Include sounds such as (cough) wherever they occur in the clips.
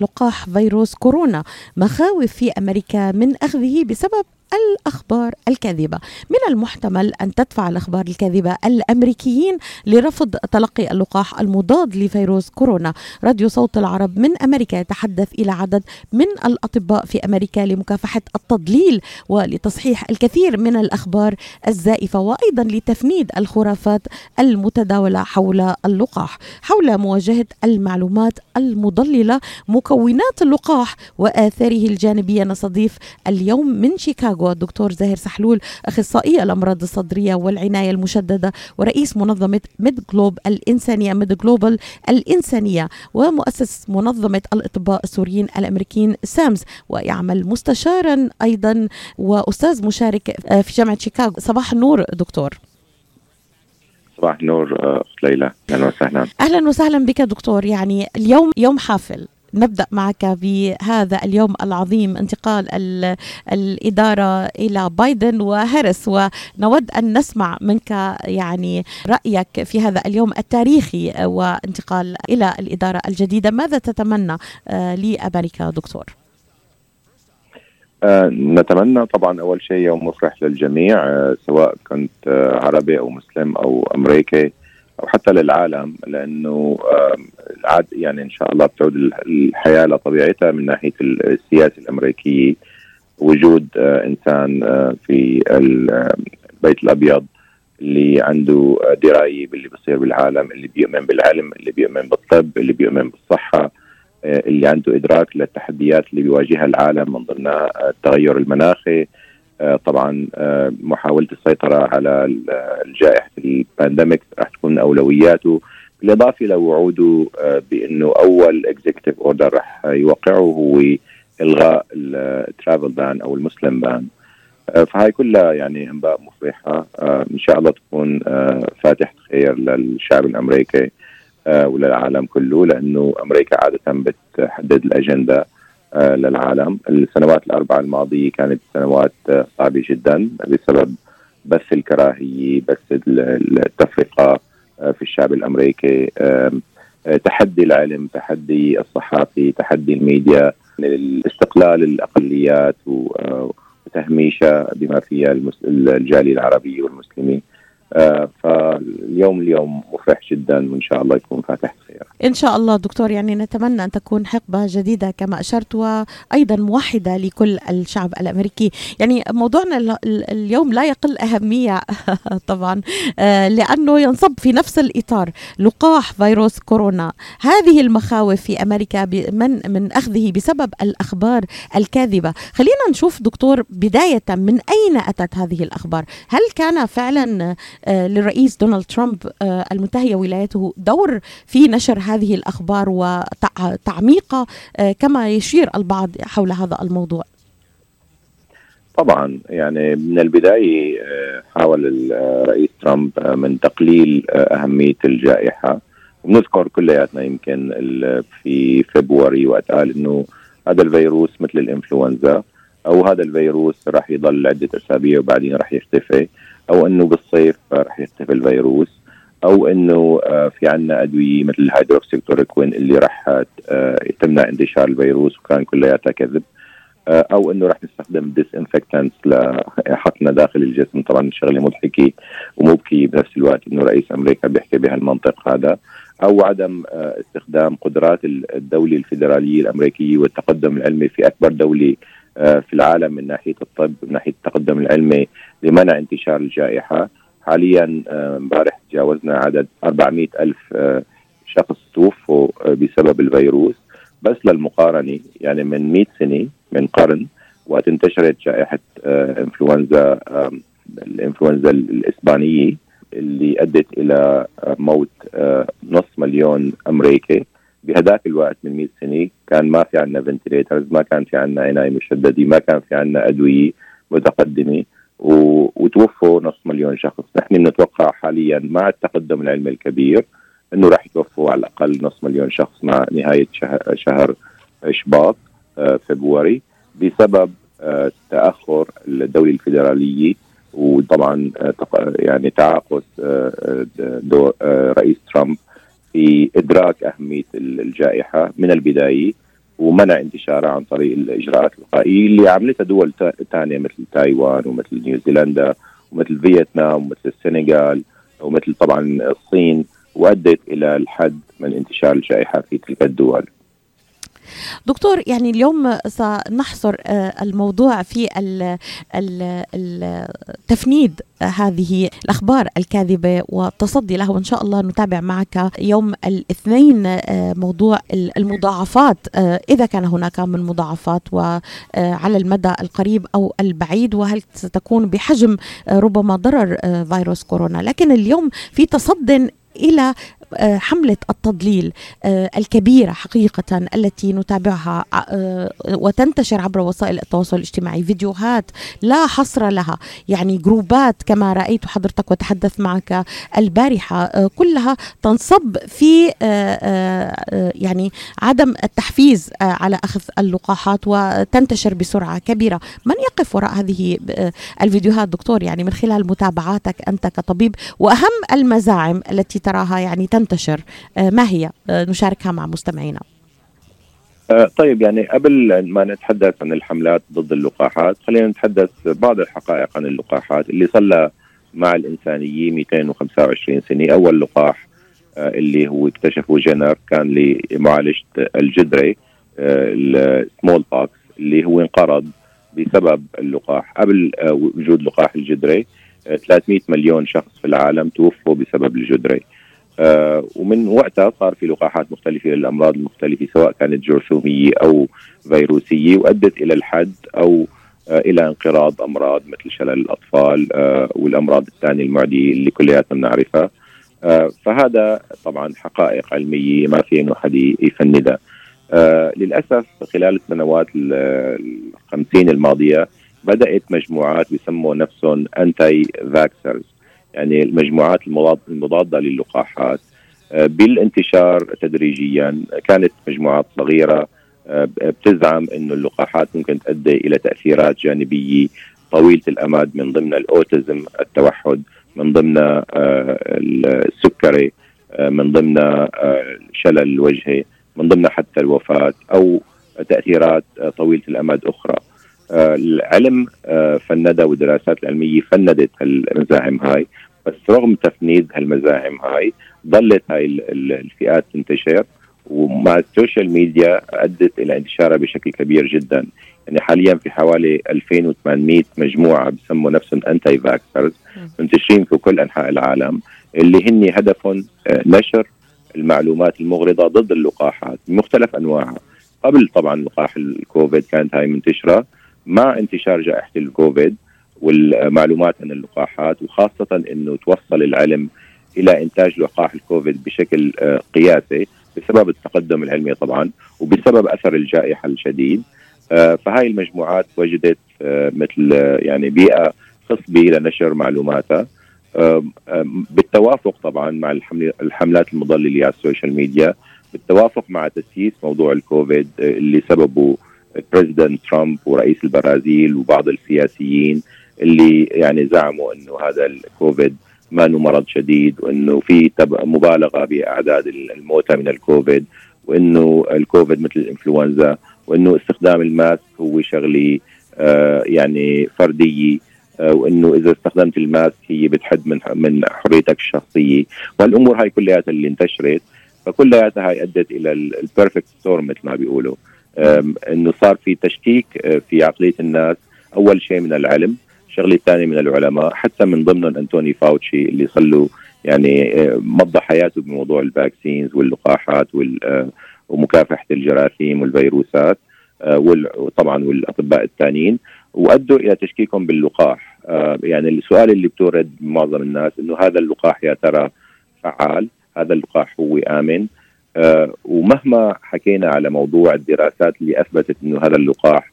لقاح فيروس كورونا. مخاوف في أمريكا من أخذه بسبب الأخبار الكاذبة. من المحتمل أن تدفع الأخبار الكاذبة الأمريكيين لرفض تلقي اللقاح المضاد لفيروس كورونا. راديو صوت العرب من أمريكا يتحدث إلى عدد من الأطباء في أمريكا لمكافحة التضليل ولتصحيح الكثير من الأخبار الزائفة وأيضا لتفنيد الخرافات المتداولة حول اللقاح. حول مواجهة المعلومات المضللة مكونات اللقاح وآثاره الجانبية نستضيف اليوم من شيكاغو. والدكتور زاهر سحلول أخصائي الأمراض الصدرية والعناية المشددة ورئيس منظمة MedGlobal الإنسانية MedGlobal الإنسانية ومؤسس منظمة الأطباء السوريين الأمريكيين SAMS ويعمل مستشارا أيضا وأستاذ مشارك في جامعة شيكاغو. صباح النور دكتور. صباح النور اخت ليلى. أهلا وسهلا. أهلا وسهلا بك دكتور. يعني اليوم يوم حافل. نبدأ معك بهذا اليوم العظيم انتقال الإدارة إلى بايدن وهارس ونود أن نسمع منك يعني رأيك في هذا اليوم التاريخي وانتقال إلى الإدارة الجديدة. ماذا تتمنى لامريكا دكتور؟ آه نتمنى طبعا أول شيء يوم مفرح للجميع آه سواء كنت آه عربي أو مسلم أو أمريكي. أو حتى للعالم لأنه العاد يعني إن شاء الله بتعود الحياة لطبيعتها من ناحية السياسة الأمريكية. وجود إنسان في البيت الأبيض اللي عنده دراية باللي بصير بالعالم اللي بيؤمن بالعلم اللي بيؤمن بالطب اللي بيؤمن بالصحة اللي عنده إدراك للتحديات اللي بيواجهها العالم من ضمنها التغير المناخي طبعا محاولة السيطرة على الجائحة ال pandemic راح تكون أولوياته بالإضافة لوعوده بأنه أول executive order راح يوقعه هو إلغاء ال travel ban أو ال Muslim ban فهاي كلها يعني أنباء مفرحة. إن شاء الله تكون فاتحة خير للشعب الأمريكي وللعالم كله لأنه أمريكا عادة بتحدد الأجندة للعالم. السنوات الأربعة الماضية كانت سنوات صعبة جدا بسبب بث الكراهية بث التفرقة في الشعب الأمريكي. تحدي العلم تحدي الصحافي تحدي الميديا استقلال الأقليات وتهميشها بما فيها الجالية العربية والمسلمين. آه فاليوم اليوم مفرح جدا وإن شاء الله يكون فاتح خير. إن شاء الله دكتور يعني نتمنى أن تكون حقبة جديدة كما أشرت وأيضا موحدة لكل الشعب الأمريكي، يعني موضوعنا اليوم لا يقل أهمية (laughs) طبعا آه لأنه ينصب في نفس الإطار لقاح فيروس كورونا، هذه المخاوف في أمريكا من من أخذه بسبب الأخبار الكاذبة، خلينا نشوف دكتور بداية من أين أتت هذه الأخبار؟ هل كان فعلا للرئيس دونالد ترامب المنتهية ولايته. دور في نشر هذه الأخبار وتعميقها كما يشير البعض حول هذا الموضوع. طبعا يعني من البداية حاول الرئيس ترامب من تقليل أهمية الجائحة. ونذكر كلياتنا يمكن في فبراير وقت قال انه هذا الفيروس مثل الإنفلونزا أو هذا الفيروس راح يضل عده أسابيع وبعدين راح يختفي أو إنه بالصيف راح يختفي الفيروس أو إنه في عندنا أدوية مثل الهيدروكسيكلوروكوين اللي راح تمنع انتشار الفيروس وكان كلياتها كذب أو إنه راح نستخدم disinfectants لحقنها داخل الجسم. طبعا شغلة مضحكة ومبكية بنفس الوقت إنه رئيس أمريكا بيحكي بهالمنطق هذا أو عدم استخدام قدرات الدولة الفيدرالية الأمريكية والتقدم العلمي في أكبر دولة في العالم من ناحية الطب من ناحية التقدم العلمي لمنع انتشار الجائحة. حاليا امبارح تجاوزنا عدد 400 ألف شخص توفوا بسبب الفيروس. بس للمقارنة يعني من 100 سنة من قرن وقت انتشرت جائحة إنفلونزا الإنفلونزا الإسبانية اللي أدت إلى موت نص مليون أمريكي. بهداك الوقت من 100 سنة كان ما في عندنا فنتليترز ما كان في عندنا عناية مشددة ما كان في عندنا أدوية متقدمة و... وتوفوا نص مليون شخص. نحن نتوقع حاليا مع التقدم العلمي الكبير إنه راح يتوفوا على الأقل نص مليون شخص مع نهاية شهر, شهر شباط فبراير بسبب تأخر الدولة الفيدرالية وطبعا يعني تعاقد رئيس ترامب في إدراك أهمية الجائحة من البداية ومنع انتشارها عن طريق الإجراءات الوقائية اللي عملتها دول ثانية مثل تايوان ومثل نيوزيلندا ومثل فيتنام ومثل السنغال ومثل طبعا الصين وأدت إلى الحد من انتشار الجائحة في تلك الدول. دكتور يعني اليوم سنحصر آه، الموضوع في تفنيد هذه الأخبار الكاذبة والتصدي لها وإن شاء الله نتابع معك يوم الاثنين آه، موضوع المضاعفات آه، إذا كان هناك من مضاعفات وعلى المدى القريب أو البعيد وهل ستكون بحجم ربما ضرر فيروس كورونا. لكن اليوم في تصد إلى آه، حملة التضليل آه، الكبيرة حقيقة التي نتابعها آه، وتنتشر عبر وسائل التواصل الاجتماعي. فيديوهات لا حصر لها يعني جروبات كما رأيت حضرتك وتحدث معك البارحة كلها تنصب في يعني عدم التحفيز على أخذ اللقاحات وتنتشر بسرعة كبيرة. من يقف وراء هذه الفيديوهات دكتور؟ يعني من خلال متابعاتك أنت كطبيب وأهم المزاعم التي تراها يعني تنتشر. آه، ما هي؟ آه، نشاركها مع مستمعينا. آه، طيب يعني قبل ما نتحدث عن الحملات ضد اللقاحات خلينا نتحدث بعض الحقائق عن اللقاحات اللي لها مع الإنسانية 225 سنة. أول لقاح اللي هو اكتشفه جينر كان لمعالجة الجدري ال smallpox اللي هو انقرض بسبب اللقاح. قبل وجود لقاح الجدري 300 مليون شخص في العالم توفوا بسبب الجدري. آه ومن وقتها صار في لقاحات مختلفة للأمراض المختلفة سواء كانت جرثومية أو فيروسية وأدت إلى الحد أو آه إلى انقراض أمراض مثل شلل الأطفال آه والأمراض الثانية المعدية اللي كلياتنا بنعرفها. فهذا طبعا حقائق علمية ما في إنه حد يفندها. للأسف خلال السنوات الخمسين الماضية بدأت مجموعات بيسموا نفسهم أنتي vaxxers يعني المجموعات المضادة للقاحات. آه، بالانتشار تدريجيا كانت مجموعات صغيرة آه، بتزعم أن اللقاحات ممكن تؤدي إلى تأثيرات جانبية طويلة الأمد من ضمن ال autism التوحد من ضمن آه، السكري من ضمن شلل الوجه من ضمن حتى الوفاة أو تأثيرات طويلة الأمد أخرى. العلم فندها والدراسات العلمية فندت المزاعم هاي. بس رغم تفنيد هالمزاعم هاي ظلت هاي الفئات تنتشر. ومع ال social media أدت إلى انتشارها بشكل كبير جدا. يعني حاليا في حوالي 2800 مجموعة بسموا نفسهم anti-vaxxers منتشرين في كل أنحاء العالم. اللي هن هدفهم آه، نشر المعلومات المغرضة ضد اللقاحات بمختلف أنواعها. قبل طبعا لقاح الكوفيد كانت هاي منتشرة. مع انتشار جائحة الكوفيد والمعلومات عن اللقاحات وخاصة أنه توصل العلم إلى إنتاج لقاح الكوفيد بشكل آه، قياسي بسبب التقدم العلمي طبعا وبسبب أثر الجائحة الشديد. آه، فهاي المجموعات وجدت آه، مثل يعني بيئة خصبة لنشر معلوماتها. بالتوافق طبعا مع الحملات المضللة على ال social media بالتوافق مع تسييس موضوع الكوفيد اللي سببه ال president ترامب ورئيس البرازيل وبعض السياسيين اللي يعني زعموا إنه هذا الكوفيد ما إنه مرض شديد وإنه في مبالغة بأعداد الموتى من الكوفيد وإنه الكوفيد مثل الإنفلونزا وإنه استخدام ال mask هو شغلة آه يعني فردية آه وإنه إذا استخدمت ال mask هي بتحد من من حريتك الشخصية. والامور هاي كلياتها اللي انتشرت فكلياتها هاي أدت إلى ال perfect storm مثل ما بيقولوا. إنه صار في تشكيك آه، في عقلية الناس. أول شيء من العلم الشغلة الثانية من العلماء حتى من ضمنهم أنتوني فاوتشي اللي صار له يعني آه، مضى حياته بموضوع ال vaccines واللقاحات آه، ومكافحة الجراثيم والفيروسات وطبعا والأطباء الثانيين وأدوا إلى تشكيكهم باللقاح. يعني السؤال اللي بتورد معظم الناس إنه هذا اللقاح يا ترى فعال؟ هذا اللقاح هو آمن؟ ومهما حكينا على موضوع الدراسات اللي أثبتت إنه هذا اللقاح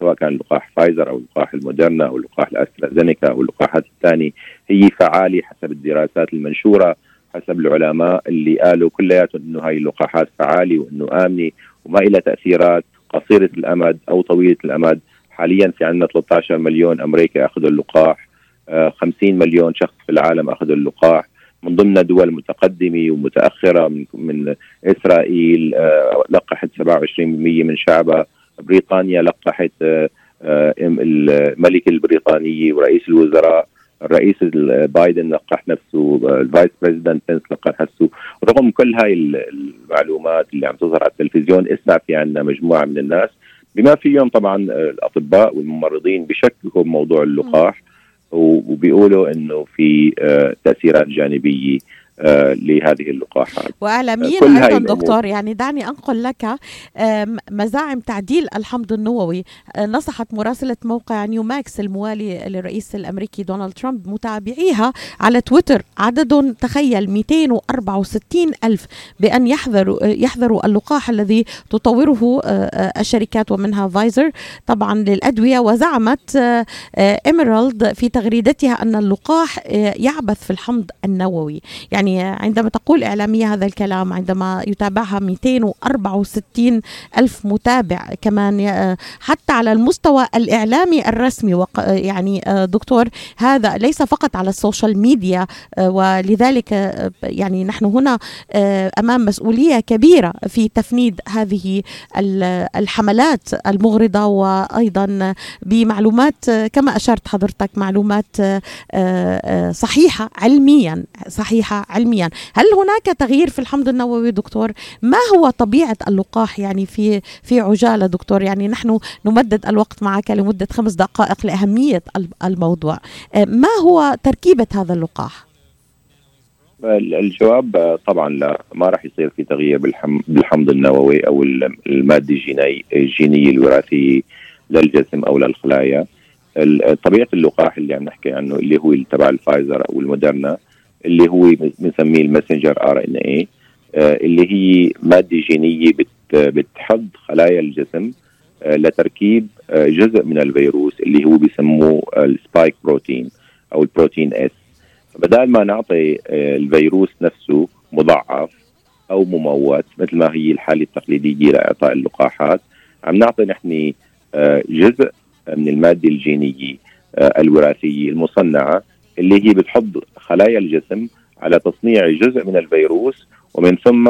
سواء كان لقاح فايزر أو لقاح الموديرنا أو لقاح الأسترازينيكا أو اللقاحات الثانية هي فعاله حسب الدراسات المنشورة حسب العلماء اللي قالوا كلياتهم إنه هاي اللقاحات فعاله وإنه آمنة وما لها تأثيرات قصيرة الأمد أو طويلة الأمد. حاليا في عندنا 13 مليون أمريكي أخذوا اللقاح 50 آه، مليون شخص في العالم أخذوا اللقاح. من ضمنها دول متقدمة ومتأخرة من, من إسرائيل لقحت 27% من شعبها. بريطانيا لقحت الملكه البريطانيه ورئيس الوزراء. الرئيس بايدن لقح نفسه ال vice president بنس لقح نفسه. رغم كل هاي المعلومات اللي عم تظهر على التلفزيون اسا في عندنا مجموعة من الناس. بما فيهم طبعا الأطباء والممرضين بشككوا بموضوع اللقاح. وبيقولوا إنه في آه، تأثيرات جانبية لهذه اللقاحات. وأعلاميين أيضا دكتور يعني دعني أنقل لك مزاعم تعديل الحمض النووي. آه، نصحت مراسلة موقع نيو ماكس الموالي للرئيس الأمريكي دونالد ترامب متابعيها على تويتر عدد تخيل 264 ألف بأن يحذروا يحذروا اللقاح الذي تطوره آه، الشركات ومنها فايزر. طبعا للأدوية وزعمت ايميرالد في تغريدتها أن اللقاح يعبث في الحمض النووي. يعني يعني عندما تقول إعلامية هذا الكلام عندما يتابعها 264 ألف متابع كمان حتى على المستوى الإعلامي الرسمي يعني دكتور هذا ليس فقط على ال social media ولذلك يعني نحن هنا أمام مسؤولية كبيرة في تفنيد هذه الحملات المغرضة وأيضا بمعلومات كما أشرت حضرتك معلومات صحيحة علميا صحيحة علميا. هل هناك تغيير في الحمض النووي دكتور؟ ما هو طبيعة اللقاح يعني في في عجالة دكتور؟ يعني نحن نمدد الوقت معك لمدة خمس دقائق لأهمية الموضوع. آه، ما هو تركيبة هذا اللقاح؟ الجواب طبعا لا. ما راح يصير في تغيير بالحمض النووي أو المادة الجينيه الجينيه الوراثيه للجسم أو للخلايا. طبيعة اللقاح اللي عم نحكي عنه اللي هو تبع الفايزر أو المودرنا اللي هو بنسميه ال messenger RNA اللي هي مادة جينية بتحض خلايا الجسم آه، لتركيب آه، جزء من الفيروس اللي هو بيسموه ال spike protein أو البروتين S بدل ما نعطي آه، الفيروس نفسه مضعف أو مموت مثل ما هي الحالة التقليدية لإعطاء اللقاحات عم نعطي نحن جزء من المادة الجينية الوراثية المصنعة اللي هي بتحض خلايا الجسم على تصنيع جزء من الفيروس ومن ثم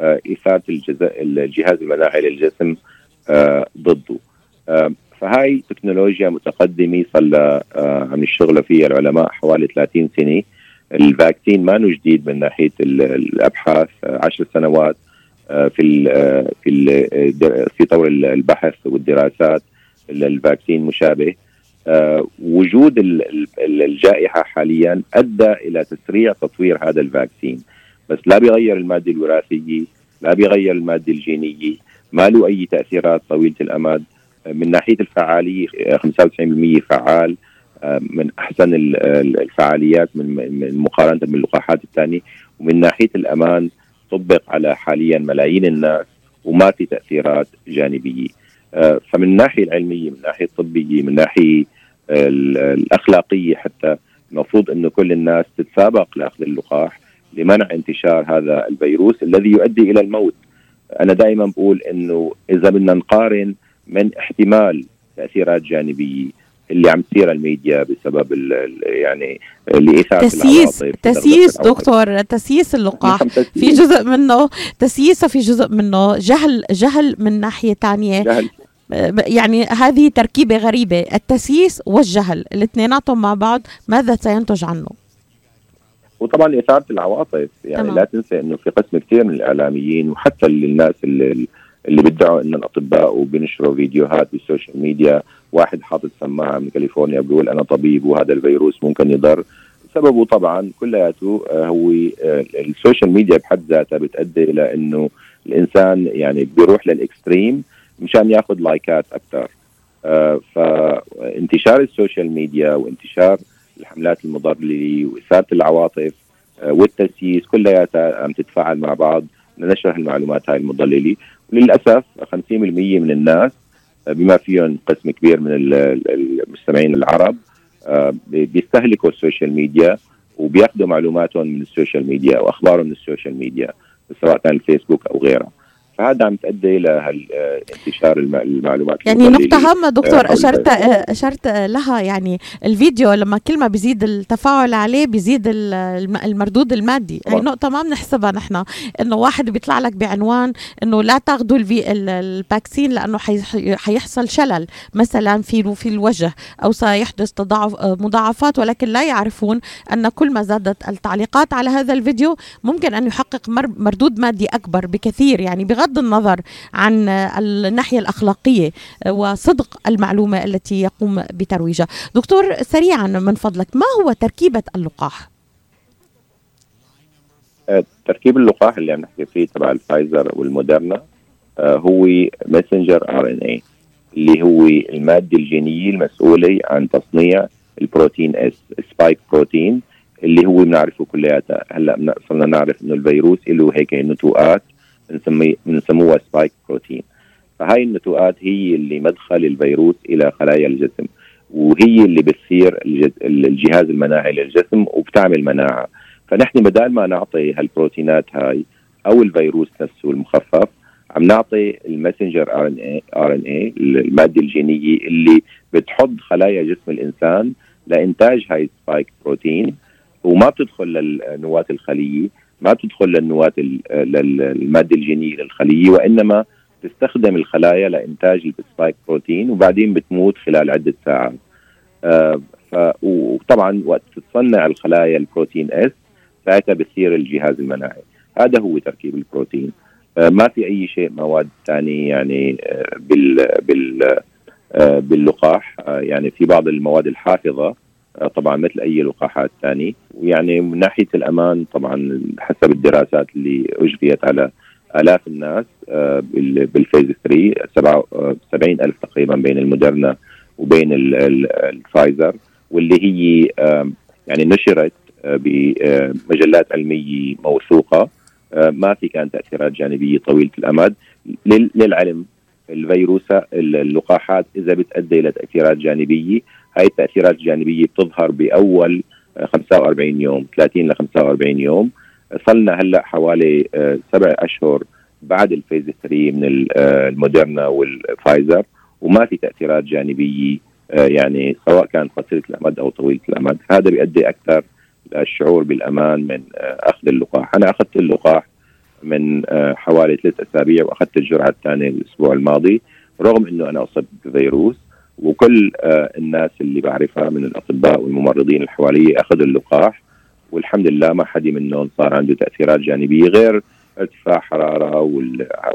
آه، إثارة الجهاز المناعي للجسم آه، ضده. آه، فهاي تكنولوجيا متقدمة صار عم يشتغلوا فيها العلماء حوالي 30 سنة. ال vaccine ما جديد من ناحية الأبحاث 10 سنوات في في في طور البحث والدراسات ال vaccine مشابه. آه، وجود الجائحة حاليا أدى إلى تسريع تطوير هذا ال vaccine. بس لا بيغير المادة الوراثية لا بيغير المادة الجينية ما له أي تأثيرات طويلة الأمد. من ناحية الفعالية 95% فعال آه، من أحسن الفعاليات من مقارنة باللقاحات الثانية. ومن ناحية الأمان طبق على حاليا ملايين الناس وما في تأثيرات جانبية. آه، فمن الناحيه العلمية من الناحيه الطبية من الناحيه الأخلاقية حتى المفروض إنه كل الناس تتسابق لأخذ اللقاح لمنع انتشار هذا الفيروس الذي يؤدي إلى الموت. أنا دائما بقول إنه إذا بدنا نقارن من احتمال تأثيرات جانبية اللي عم تصير الميديا بسبب يعني لاثاره تسييس تسييس دكتور تسييس اللقاح في جزء منه تسييس في جزء منه جهل جهل من ناحية ثانية يعني هذه تركيبة غريبة. التسييس والجهل الاثنيناتهم مع بعض ماذا سينتج عنه؟ وطبعا إثارة العواطف. يعني تمام. لا تنسى إنه في قسم كثير من الإعلاميين وحتى الناس اللي اللي بيدعوا إن الأطباء وبينشروا فيديوهات بال social media واحد حاطط سماعة من كاليفورنيا بيقول أنا طبيب وهذا الفيروس ممكن يضر. سببه طبعا كلياته آه، هو آه، ال social media بحد ذاتها بتؤدي إلى إنه الإنسان يعني بيروح لل extreme مشان ياخذ like ات أكثر آه فانتشار ال social media وانتشار الحملات المضلله وإثارة العواطف آه والتسييس كلياتها عم تتفاعل مع بعض. لنشر المعلومات هاي المضلله وللأسف 50% من الناس آه بما فيهم قسم كبير من المستمعين العرب بيستهلكوا ال social media وبياخذوا معلوماتهم من ال social media وأخبارهم من ال social media سواء كان الفيسبوك أو غيرها. فهذا عم تؤدي إلى انتشار المعلومات يعني نقطة هامة دكتور أشرت أشرت لها يعني الفيديو لما كل ما بيزيد التفاعل عليه بيزيد المردود المادي. هي يعني نقطة ما بنحسبها نحن إنه واحد بيطلع لك بعنوان إنه لا تاخذوا الفاكسين لأنه حيحصل شلل مثلا في في الوجه أو سيحدث تضاعف مضاعفات ولكن لا يعرفون أن كل ما زادت التعليقات على هذا الفيديو ممكن أن يحقق مردود مادي أكبر بكثير. يعني بغض النظر عن الناحية الأخلاقية وصدق المعلومة التي يقوم بترويجها دكتور سريعا من فضلك ما هو تركيبة اللقاح؟ تركيب اللقاح اللي عم نحكي فيه تبع الفايزر والموديرنا أه، هو messenger RNA اللي هو المادة الجينية المسؤولة عن تصنيع البروتين S spike protein اللي هو بنعرفه كلياتها هلأ صرنا نعرف إنه الفيروس له هيك نتوءات بنسميه بنسموها spike protein فهاي النتوءات هي اللي مدخل الفيروس إلى خلايا الجسم وهي اللي بتثير الجهاز المناعي للجسم وبتعمل مناعة. فنحن بدال ما نعطي هالبروتينات هاي أو الفيروس نفسه المخفف عم نعطي ال messenger RNA RNA المادة الجينية اللي بتحض خلايا جسم الإنسان لإنتاج هاي ال spike protein وما بتدخل للنواة الخلية. ما بتدخل للنواه للمادة الجينية للخلية وإنما تستخدم الخلايا لإنتاج ال spike protein وبعدين بتموت خلال عدة ساعات. آه ف وطبعا وقت تتصنع الخلايا البروتين S ساعتها بتثير الجهاز المناعي. هذا هو تركيب البروتين. آه ما في أي شيء مواد ثانية يعني آه بال بال آه باللقاح. آه يعني في بعض المواد الحافظة طبعا مثل أي لقاحات ثانية. ويعني من ناحية الأمان طبعا حسب الدراسات اللي أجريت على آلاف الناس آه، بال phase 3 70 ألف تقريبا بين المودرنا وبين الفايزر واللي هي يعني نشرت آه، بمجلات علمية موثوقة ما في كان تأثيرات جانبية طويلة الأمد. للعلم الفيروس اللقاحات إذا بتؤدي إلى تأثيرات جانبية هاي التأثيرات الجانبية بتظهر بأول 45 يوم 30 ل 45 يوم. صلنا هلأ حوالي آه، سبع أشهر بعد ال phase 3 من آه، الموديرنا والفايزر. وما في تأثيرات جانبية آه، يعني سواء كانت قصيرة الأمد أو طويلة الأمد. هذا بيؤدي أكثر للشعور بالأمان من أخذ اللقاح. أنا أخذت اللقاح من حوالي ثلاث أسابيع وأخذت الجرعة الثانية الأسبوع الماضي رغم إنه أنا أصبت بفيروس. وكل آه، الناس اللي بعرفها من الأطباء والممرضين اللي حوالي أخذوا اللقاح والحمد لله ما حد منهم صار عنده تأثيرات جانبية غير ارتفاع حرارة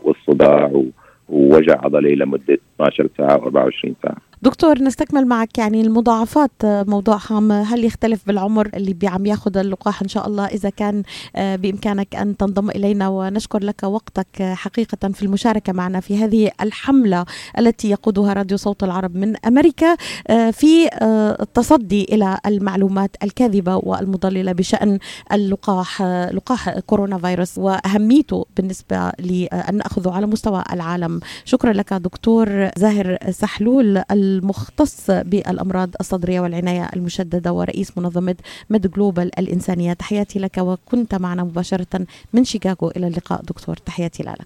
والصداع ووجع عضلي لمدة 12 ساعة و 24 ساعة. دكتور نستكمل معك يعني المضاعفات موضوع هام هل يختلف بالعمر؟ اللي عم ياخذ اللقاح إن شاء الله إذا كان آه، بإمكانك أن تنضم إلينا. ونشكر لك وقتك حقيقة في المشاركة معنا في هذه الحملة التي يقودها راديو صوت العرب من أمريكا آه، في آه، التصدي إلى المعلومات الكاذبة والمضللة بشأن اللقاح لقاح كورونا فيروس. وأهميته بالنسبة لأن ناخذه على مستوى العالم. شكرا لك دكتور زاهر سحلول المختص بالأمراض الصدرية والعناية المشددة ورئيس منظمة ميد جلوبال الإنسانية. تحياتي لك وكنت معنا مباشرة من شيكاغو. إلى اللقاء دكتور. تحياتي لك.